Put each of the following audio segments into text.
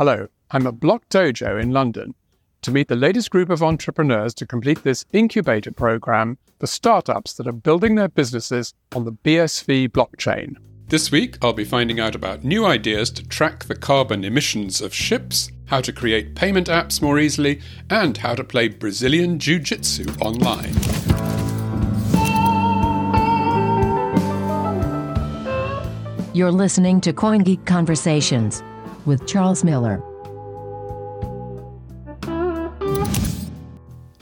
Hello, I'm at Block Dojo in London to meet the latest group of entrepreneurs to complete this incubator program for startups that are building their businesses on the BSV blockchain. This week, I'll be finding out about new ideas to track the carbon emissions of ships, how to create payment apps more easily, and how to play Brazilian Jiu Jitsu online. You're listening to CoinGeek Conversations with Charles Miller.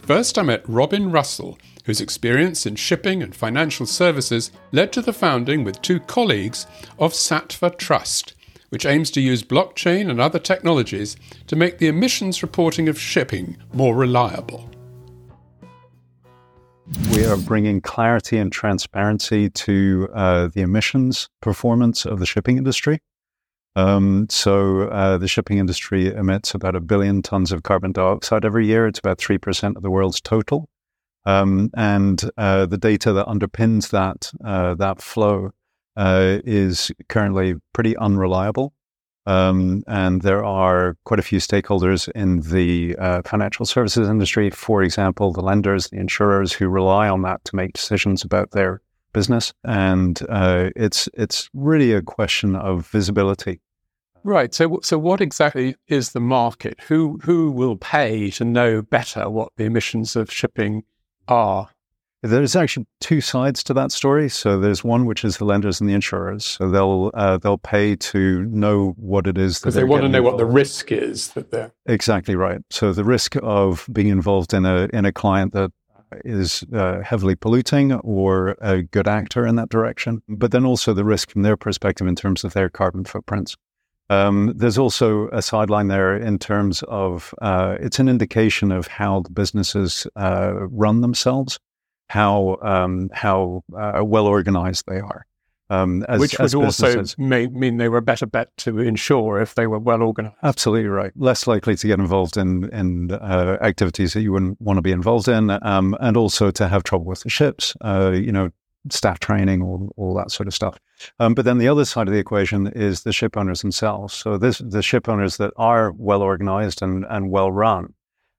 First, I met Robin Russel, whose experience in shipping and financial services led to the founding with two colleagues of Satva Trust, which aims to use blockchain and other technologies to make the emissions reporting of shipping more reliable. We are bringing clarity and transparency to uh, the emissions performance of the shipping industry. Um, so uh, the shipping industry emits about a billion tons of carbon dioxide every year. It's about three percent of the world's total, um, and uh, the data that underpins that uh, that flow uh, is currently pretty unreliable. Um, and there are quite a few stakeholders in the uh, financial services industry, for example, the lenders, the insurers, who rely on that to make decisions about their business, and uh, it's it's really a question of visibility. Right. So, so what exactly is the market? Who who will pay to know better what the emissions of shipping are? There's actually two sides to that story. So there's one which is the lenders and the insurers. So they'll uh, they'll pay to know what it is because they want to know involved. what the risk is that they're exactly right. So the risk of being involved in a in a client that is uh, heavily polluting or a good actor in that direction, but then also the risk from their perspective in terms of their carbon footprints. Um, there's also a sideline there in terms of uh, it's an indication of how the businesses uh, run themselves, how um, how uh, well organized they are. Um, as, Which would also may, mean they were a better bet to insure if they were well organized. Absolutely right. Less likely to get involved in in uh, activities that you wouldn't want to be involved in, um, and also to have trouble with the ships. Uh, you know, staff training, all all that sort of stuff. Um, but then the other side of the equation is the ship owners themselves. So this the ship owners that are well organized and and well run.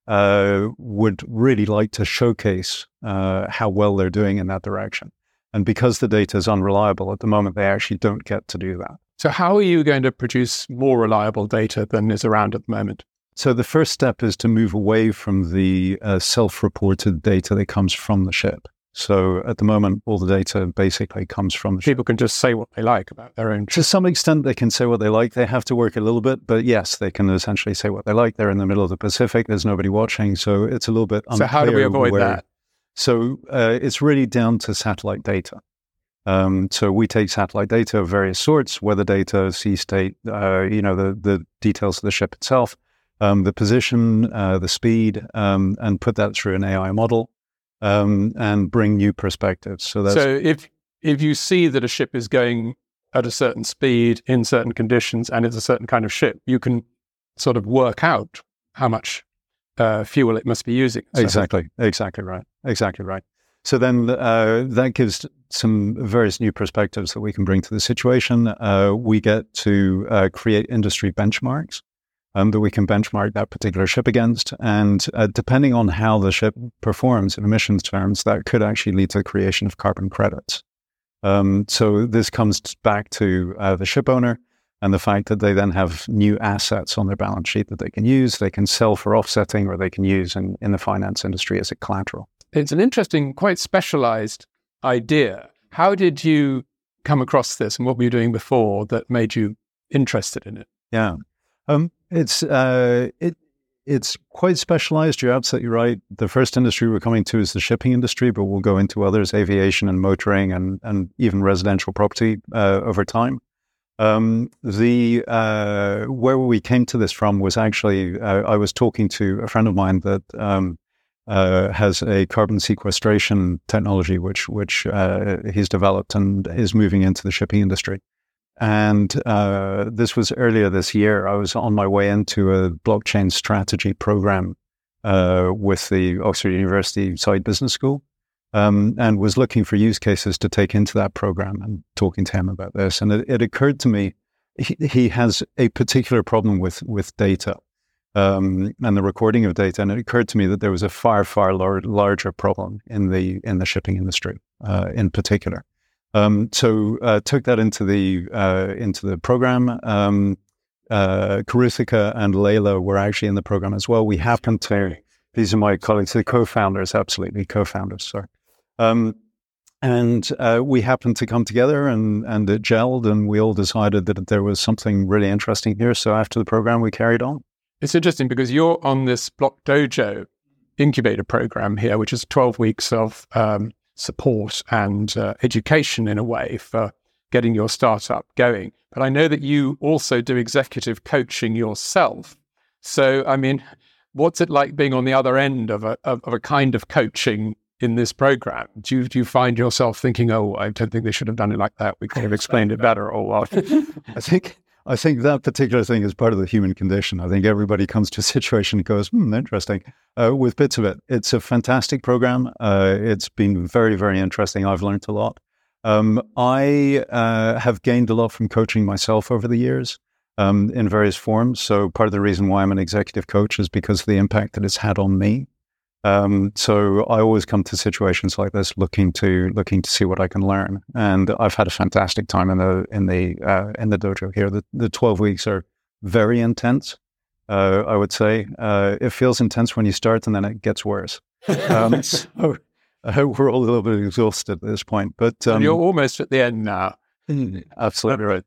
Uh, would really like to showcase uh, how well they're doing in that direction. And because the data is unreliable at the moment, they actually don't get to do that. So, how are you going to produce more reliable data than is around at the moment? So, the first step is to move away from the uh, self reported data that comes from the ship. So, at the moment, all the data basically comes from the People ship. can just say what they like about their own. To some extent, they can say what they like. They have to work a little bit, but yes, they can essentially say what they like. They're in the middle of the Pacific, there's nobody watching. So, it's a little bit So, how do we avoid where, that? So uh, it's really down to satellite data. Um, so we take satellite data of various sorts, weather data, sea state, uh, you know, the, the details of the ship itself, um, the position, uh, the speed, um, and put that through an AI model um, and bring new perspectives. So, so if if you see that a ship is going at a certain speed in certain conditions and it's a certain kind of ship, you can sort of work out how much uh, fuel it must be using. So. Exactly, exactly right, exactly right. So then uh, that gives some various new perspectives that we can bring to the situation. Uh, we get to uh, create industry benchmarks um, that we can benchmark that particular ship against. And uh, depending on how the ship performs in emissions terms, that could actually lead to the creation of carbon credits. Um, so this comes back to uh, the ship owner and the fact that they then have new assets on their balance sheet that they can use, they can sell for offsetting, or they can use in, in the finance industry as a collateral. It's an interesting, quite specialized idea. How did you come across this and what were you doing before that made you interested in it? Yeah. Um, it's uh, it it's quite specialized. You're absolutely right. The first industry we're coming to is the shipping industry, but we'll go into others, aviation and motoring, and and even residential property uh, over time. Um, the uh, where we came to this from was actually uh, I was talking to a friend of mine that um, uh, has a carbon sequestration technology which which uh, he's developed and is moving into the shipping industry. And uh, this was earlier this year. I was on my way into a blockchain strategy program uh, with the Oxford University Saïd Business School um, and was looking for use cases to take into that program and talking to him about this. And it, it occurred to me he, he has a particular problem with with data um, and the recording of data. And it occurred to me that there was a far far lar- larger problem in the in the shipping industry uh, in particular. Um, so uh, took that into the uh, into the program. Um, uh, Karuthika and Layla were actually in the program as well. We happened to these are my colleagues, the co-founders, absolutely co-founders. Sorry. Um, and uh, we happened to come together and, and it gelled, and we all decided that there was something really interesting here. So after the program, we carried on. It's interesting because you're on this Block Dojo incubator program here, which is 12 weeks of um, support and uh, education in a way for getting your startup going. But I know that you also do executive coaching yourself. So, I mean, what's it like being on the other end of a, of, of a kind of coaching in this program? Do you, do you find yourself thinking, oh, I don't think they should have done it like that? We could have explained it better or what? I think I think that particular thing is part of the human condition. I think everybody comes to a situation and goes, hmm, interesting. Uh, with bits of it, it's a fantastic program. Uh, it's been very, very interesting. I've learned a lot. Um, I uh, have gained a lot from coaching myself over the years um, in various forms. So part of the reason why I'm an executive coach is because of the impact that it's had on me. Um, so I always come to situations like this looking to looking to see what I can learn, and I've had a fantastic time in the in the uh, in the dojo here. The the twelve weeks are very intense. Uh, I would say uh, it feels intense when you start, and then it gets worse. Um, so we're all a little bit exhausted at this point, but um, you're almost at the end now. Absolutely right.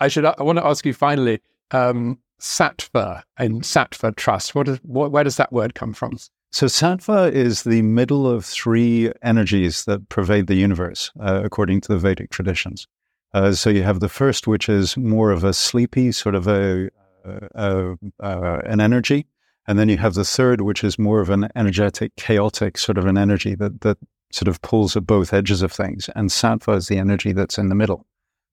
I should. I want to ask you finally. Um, Satva and Satva Trust. What is, what, where does that word come from? So sattva is the middle of three energies that pervade the universe, uh, according to the Vedic traditions. Uh, so you have the first, which is more of a sleepy sort of a, uh, an energy, and then you have the third, which is more of an energetic, chaotic sort of an energy that that sort of pulls at both edges of things. And sattva is the energy that's in the middle.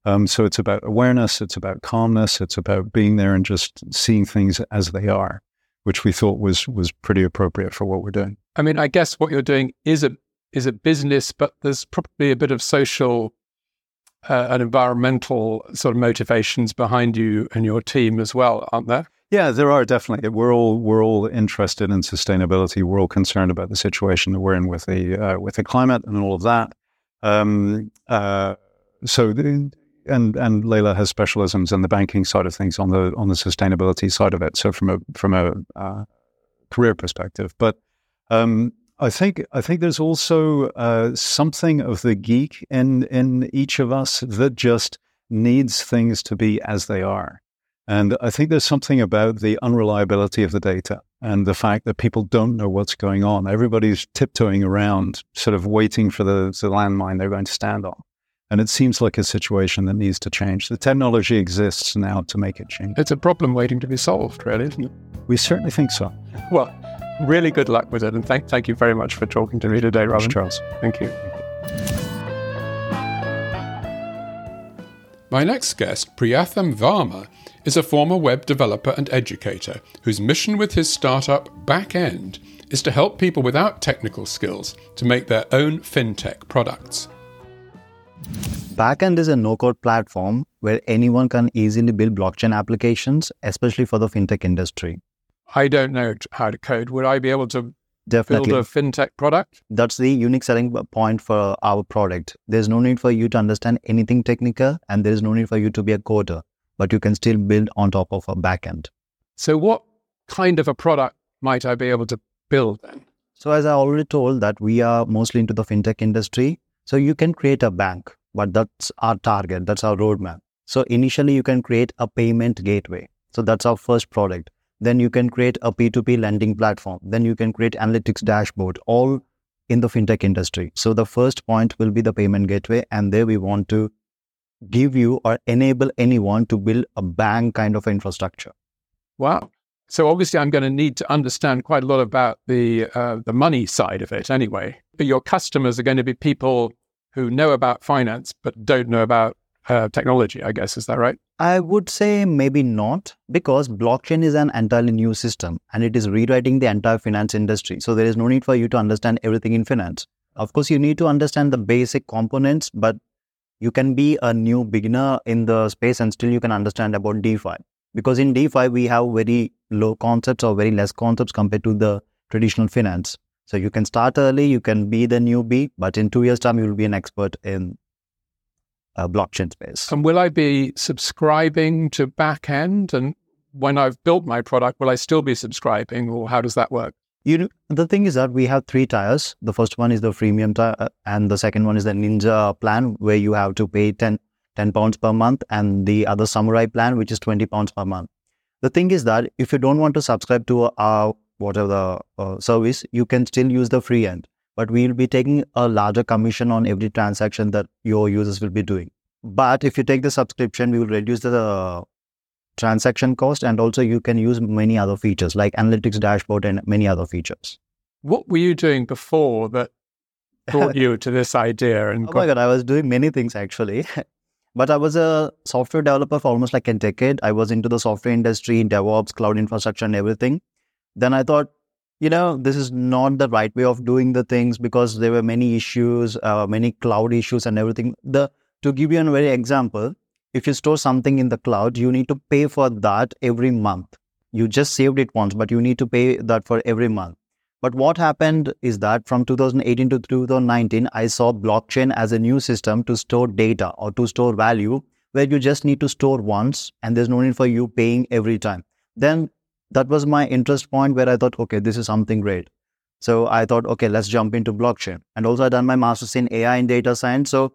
Um, so it's about awareness, it's about calmness, it's about being there and just seeing things as they are which we thought was was pretty appropriate for what we're doing. I mean, I guess what you're doing is a is a business, but there's probably a bit of social uh, and environmental sort of motivations behind you and your team as well, aren't there? Yeah, there are definitely. We're all we're all interested in sustainability. We're all concerned about the situation that we're in with the uh, with the climate and all of that. Um, uh, so the, and and Layla has specialisms in the banking side of things on the on the sustainability side of it. So from a from a uh, career perspective, but um, I think I think there's also uh, something of the geek in in each of us that just needs things to be as they are. And I think there's something about the unreliability of the data and the fact that people don't know what's going on. Everybody's tiptoeing around, sort of waiting for the, the landmine they're going to stand on. And it seems like a situation that needs to change. The technology exists now to make it change. It's a problem waiting to be solved, really, isn't it? We certainly think so. Well, really good luck with it. And thank, thank you very much for talking to me today, Robin. Charles. Thank you. My next guest, Priyatham Varma, is a former web developer and educator whose mission with his startup Back3nd is to help people without technical skills to make their own fintech products. Back3nd is a no code platform where anyone can easily build blockchain applications, especially for the fintech industry. I don't know how to code. Would I be able to Definitely. build a fintech product? That's the unique selling point for our product. There's no need for you to understand anything technical, and there is no need for you to be a coder, but you can still build on top of a backend. So, what kind of a product might I be able to build then? So, as I already told, that we are mostly into the fintech industry. So you can create a bank, but that's our target, that's our roadmap. So initially you can create a payment gateway. So that's our first product. Then you can create a P2P lending platform. Then you can create analytics dashboard, all in the fintech industry. So the first point will be the payment gateway. And there we want to give you or enable anyone to build a bank kind of infrastructure. Wow. So obviously, I'm going to need to understand quite a lot about the uh, the money side of it. Anyway, your customers are going to be people who know about finance but don't know about uh, technology, I guess. Is that right? I would say maybe not because blockchain is an entirely new system and it is rewriting the entire finance industry. So there is no need for you to understand everything in finance. Of course, you need to understand the basic components, but you can be a new beginner in the space and still you can understand about DeFi. Because in DeFi, we have very low concepts or very less concepts compared to the traditional finance. So you can start early, you can be the newbie, but in two years' time, you will be an expert in uh, blockchain space. And will I be subscribing to Back3nd? And when I've built my product, will I still be subscribing, or how does that work? You know, the thing is that we have three tiers. The first one is the freemium tier, uh, and the second one is the ninja plan, where you have to pay 10, 10 pounds per month, and the other samurai plan, which is 20 pounds per month. The thing is that if you don't want to subscribe to our whatever the uh, service, you can still use the free end, but we will be taking a larger commission on every transaction that your users will be doing. But if you take the subscription, we will reduce the uh, transaction cost and also you can use many other features like analytics dashboard and many other features. What were you doing before that brought you to this idea? And oh my God, I was doing many things actually. but I was a software developer for almost like a decade. I was into the software industry, DevOps, cloud infrastructure, and everything. Then I thought, you know, this is not the right way of doing the things because there were many issues, uh, many cloud issues, and everything. The to give you a very example, if you store something in the cloud, you need to pay for that every month. You just saved it once, but you need to pay that for every month. But what happened is that from 2018 to 2019, I saw blockchain as a new system to store data or to store value where you just need to store once and there's no need for you paying every time. Then that was my interest point where I thought, okay, this is something great. So I thought, okay, let's jump into blockchain. And also I done my master's in AI and data science. So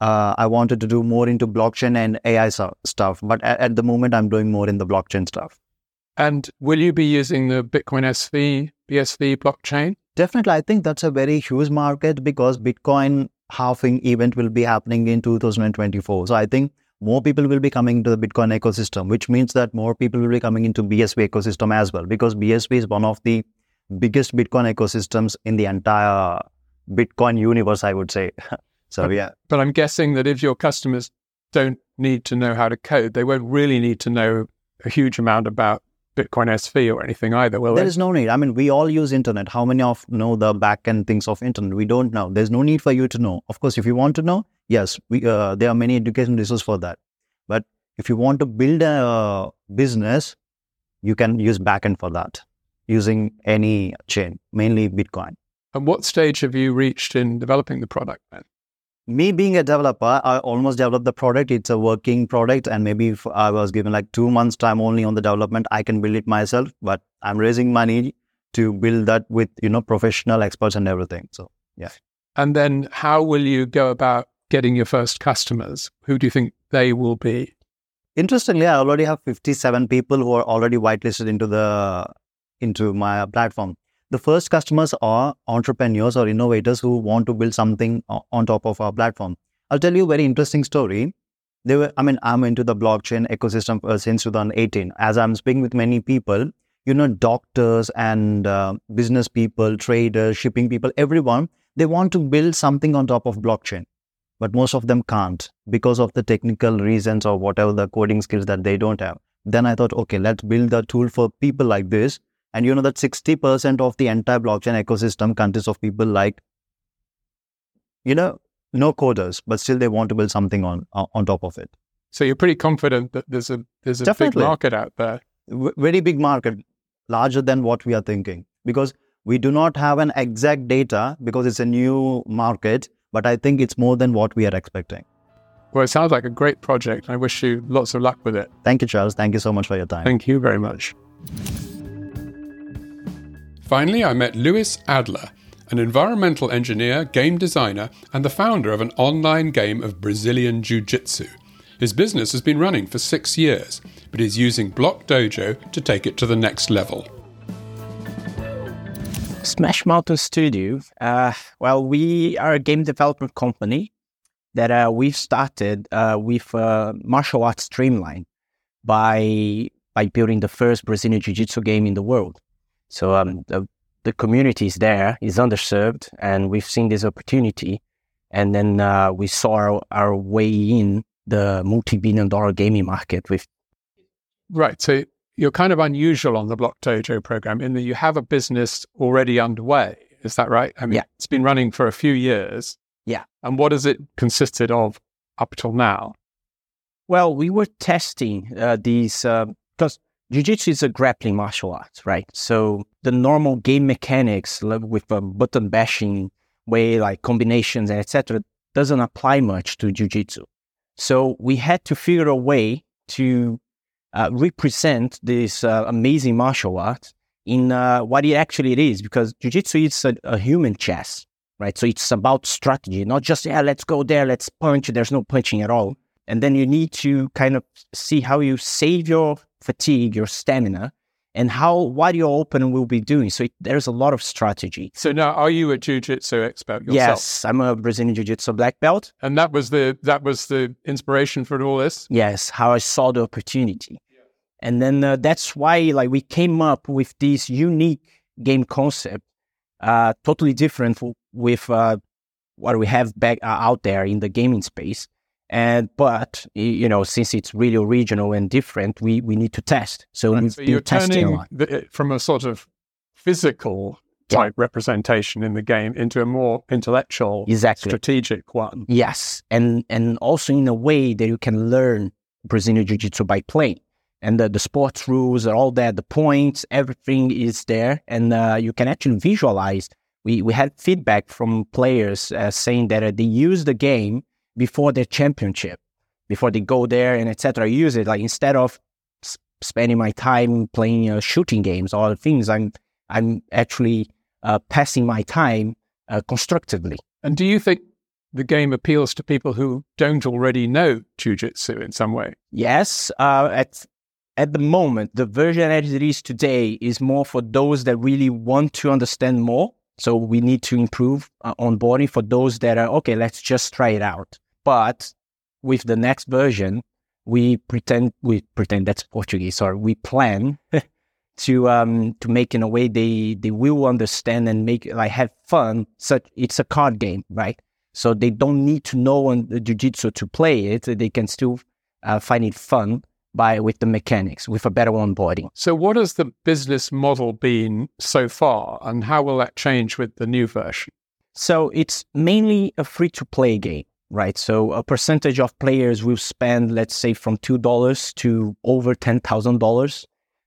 uh, I wanted to do more into blockchain and AI so- stuff. But at, at, the moment, I'm doing more in the blockchain stuff. And will you be using the Bitcoin SV, BSV blockchain? Definitely. I think that's a very huge market because Bitcoin halving event will be happening in 2024. So I think more people will be coming into the Bitcoin ecosystem, which means that more people will be coming into BSV ecosystem as well, because BSV is one of the biggest Bitcoin ecosystems in the entire Bitcoin universe, I would say. So but, yeah. But I'm guessing that if your customers don't need to know how to code, they won't really need to know a huge amount about Bitcoin SV or anything either, will There is no need. I mean, we all use internet. How many of know the back end things of internet? We don't know. There's no need for you to know. Of course, if you want to know, yes, we uh, there are many education resources for that. But if you want to build a business, you can use Back3nd for that using any chain, mainly Bitcoin. And what stage have you reached in developing the product then? me being a developer, I almost developed the product. It's a working product, and maybe if I was given like two months time only on the development, I can build it myself. But I'm raising money to build that with you know professional experts and everything. So yeah. And then, how will you go about getting your first customers? Who do you think they will be? Interestingly, I already have 57 people who are already whitelisted into the into my platform the first customers are entrepreneurs or innovators who want to build something on top of our platform. I'll tell you a very interesting story. They were, I mean, I'm into the blockchain ecosystem uh, since 2018. As I'm speaking with many people, you know, doctors and uh, business people, traders, shipping people, everyone, they want to build something on top of blockchain. But most of them can't because of the technical reasons or whatever the coding skills that they don't have. Then I thought, okay, let's build a tool for people like this and you know that 60% of the entire blockchain ecosystem consists of people like, you know, no coders, but still they want to build something on uh, on top of it. So you're pretty confident that there's a there's a Definitely. big market out there. W- very big market, larger than what we are thinking, because we do not have an exact data because it's a new market. But I think it's more than what we are expecting. Well, it sounds like a great project. I wish you lots of luck with it. Thank you, Charles. Thank you so much for your time. Thank you very much. Finally, I met Luiz Adler, an environmental engineer, game designer, and the founder of an online game of Brazilian Jiu Jitsu. His business has been running for six years, but he's using Block Dojo to take it to the next level. Smash Mountain Studio. Uh, well, we are a game development company that uh, we've started uh, with uh, martial arts streamline by by building the first Brazilian Jiu Jitsu game in the world. So um, the, the community is there, is underserved, and we've seen this opportunity. And then uh, we saw our, our way in the multi-billion dollar gaming market with. Right. So you're kind of unusual on the Block Dojo program in that you have a business already underway. Is that right? I mean, yeah. it's been running for a few years. Yeah. And what has it consisted of up till now? Well, we were testing uh, these because jiu-jitsu is a grappling martial art, right? So the normal game mechanics like with a button bashing way, like combinations and etc., doesn't apply much to jiu-jitsu. So we had to figure a way to uh, represent this uh, amazing martial art in uh, what it actually it is, because jiu-jitsu is a, a human chess, right? So it's about strategy, not just yeah, let's go there, let's punch. There's no punching at all and then you need to kind of see how you save your fatigue, your stamina, and how what your opponent will be doing. So it, there's a lot of strategy. So now, are you a jiu-jitsu expert yourself? Yes, I'm a Brazilian jiu-jitsu black belt. And that was the that was the inspiration for all this. Yes, how I saw the opportunity, and then uh, that's why like we came up with this unique game concept, uh, totally different with uh, what we have back uh, out there in the gaming space and but you know, since it's really original and different, we we need to test. So right. we've so been you're testing the, from a sort of physical type yeah. representation in the game into a more intellectual, exactly. strategic one. Yes, and and also in a way that you can learn Brazilian Jiu Jitsu by playing. And the, the sports rules are all there, the points, everything is there, and uh, you can actually visualize. We we had feedback from players uh, saying that uh, they use the game before their championship, before they go there and etc. Use it like instead of spending my time playing uh, shooting games or things, I'm I'm actually uh, passing my time uh, constructively. And do you think the game appeals to people who don't already know jujitsu in some way? Yes. Uh, at at the moment, the version as it is today is more for those that really want to understand more. So we need to improve uh, onboarding for those that are okay. Let's just try it out. But with the next version, we pretend we pretend that's Portuguese, or we plan to um to make in a way they they will understand and make like have fun. Such it's a card game, right? So they don't need to know on the jiu-jitsu to play it. They can still uh, find it fun by with the mechanics with a better onboarding. So what has the business model been so far and how will that change with the new version? So it's mainly a free to play game right? So a percentage of players will spend, let's say, from two dollars to over ten thousand dollars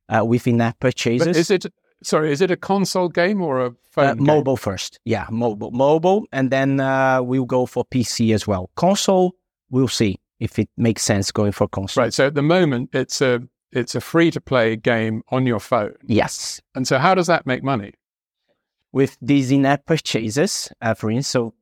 uh, with in-app purchases. But is it sorry? Is it a console game or a phone? Uh, mobile first, yeah, mobile, mobile, and then uh, we'll go for PC as well. Console, we'll see if it makes sense going for console. Right. So at the moment, it's a it's a free to play game on your phone. Yes. And so, how does that make money? With these in-app purchases, uh, for instance, so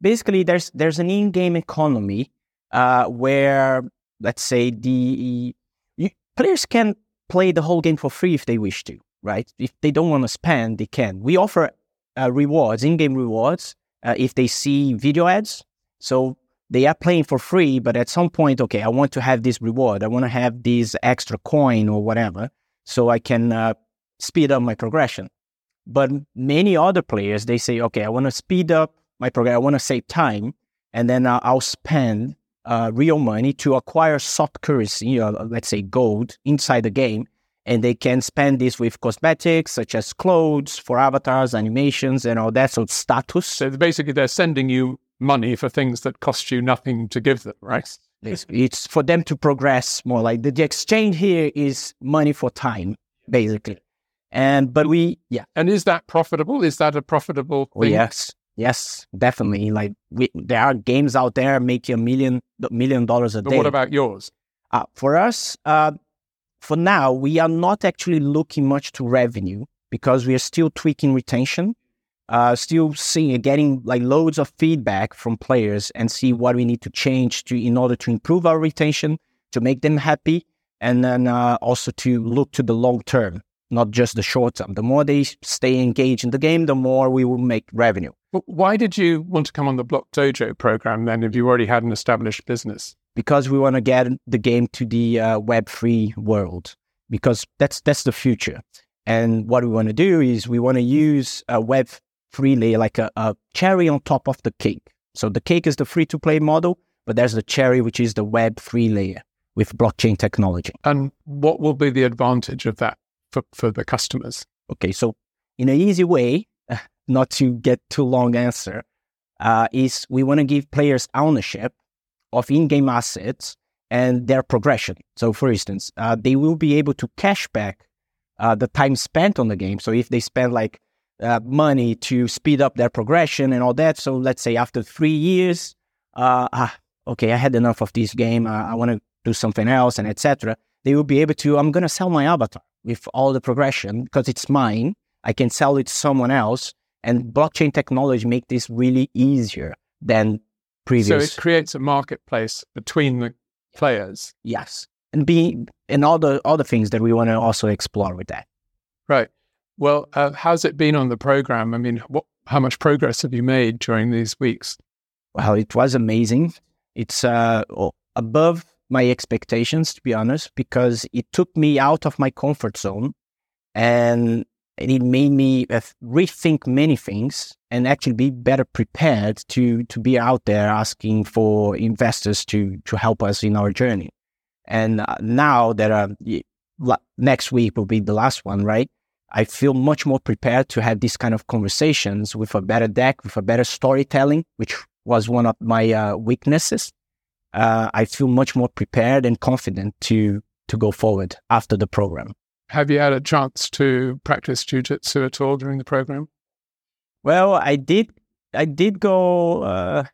basically there's there's an in-game economy uh, where let's say the you, players can play the whole game for free if they wish to, right? If they don't want to spend, they can. We offer uh, rewards, in-game rewards, uh, if they see video ads. So they are playing for free, but at some point, okay, I want to have this reward. I want to have this extra coin or whatever, so I can uh, speed up my progression. But many other players, they say, okay, I want to speed up my program. I want to save time, and then uh, I'll spend uh, real money to acquire soft currency, you know, let's say gold, inside the game. And they can spend this with cosmetics such as clothes for avatars, animations, and all that. So status. So basically, they're sending you money for things that cost you nothing to give them, right? It's, it's for them to progress more. Like the, the exchange here is money for time, basically. And but we, yeah. And is that profitable? Is that a profitable? Oh, thing? yes, Yes, definitely. Like we, there are games out there making a million million dollars a but day. What about yours? Uh, for us, uh, for now, we are not actually looking much to revenue because we are still tweaking retention, uh, still seeing getting like loads of feedback from players and see what we need to change to in order to improve our retention, to make them happy, and then uh, also to look to the long term not just the short term. The more they stay engaged in the game, the more we will make revenue. Why did you want to come on the Block Dojo program then if you already had an established business? Because we want to get the game to the uh, Web3 world, because that's, that's the future. And what we want to do is we want to use a Web3 layer, like a, a cherry on top of the cake. So the cake is the free to play model, but there's the cherry, which is the Web3 layer with blockchain technology. And what will be the advantage of that? for, for the customers? Okay, so in an easy way, not to get too long answer, uh, is we want to give players ownership of in-game assets and their progression. So, for instance, uh, they will be able to cash back uh, the time spent on the game. So, if they spend like uh, money to speed up their progression and all that, so let's say after three years, uh, ah, okay, I had enough of this game. Uh, I want to do something else, and etc. They will be able to. I'm going to sell my avatar with all the progression because it's mine. I can sell it to someone else, and blockchain technology make this really easier than previous. So it creates a marketplace between the players. Yes, and be and all the other things that we want to also explore with that. Right. Well, uh, how's it been on the program? I mean, what, how much progress have you made during these weeks? Well, it was amazing. It's uh, above my expectations, to be honest, because it took me out of my comfort zone and it made me uh, rethink many things and actually be better prepared to to be out there asking for investors to to help us in our journey. And uh, now that uh, next week will be the last one, right? I feel much more prepared to have these kind of conversations with a better deck, with a better storytelling, which was one of my uh, weaknesses. Uh, I feel much more prepared and confident to to go forward after the program. Have you had a chance to practice jujitsu at all during the program? Well, I did. I did go uh,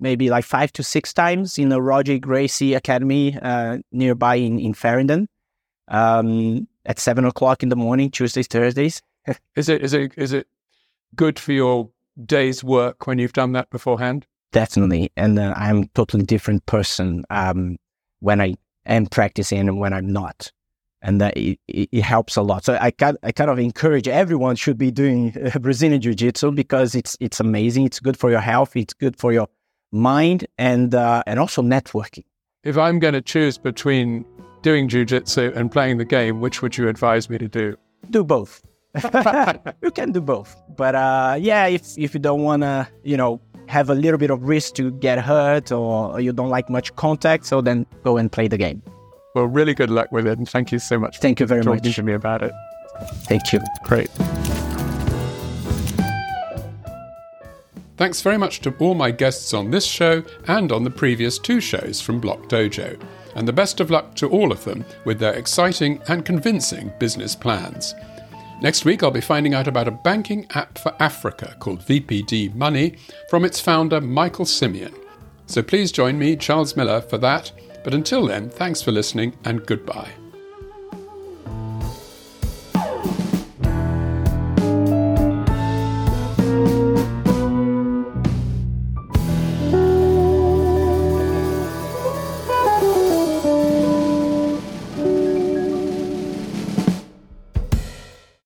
maybe like five to six times in the Roger Gracie Academy uh, nearby in in Farringdon um, at seven o'clock in the morning, Tuesdays, Thursdays. is it is it is it good for your day's work when you've done that beforehand? Definitely, and uh, I'm a totally different person um, when I am practicing and when I'm not and that it, it, helps a lot. So I kind I kind of encourage everyone should be doing uh, Brazilian Jiu Jitsu because it's it's amazing. It's good for your health. It's good for your mind and uh, and also networking. If I'm going to choose between doing Jiu Jitsu and playing the game, which would you advise me to do? Do both. you can do both, but uh, yeah, if if you don't want to, you know, have a little bit of risk to get hurt or you don't like much contact, so then go and play the game. Well, really good luck with it. And thank you so much. Thank you very talking much. to me about it. Thank you. Great. Thanks very much to all my guests on this show and on the previous two shows from Block Dojo. And the best of luck to all of them with their exciting and convincing business plans. Next week, I'll be finding out about a banking app for Africa called VPD Money from its founder, Michael Simeon. So please join me, Charles Miller, for that but until then, thanks for listening and goodbye.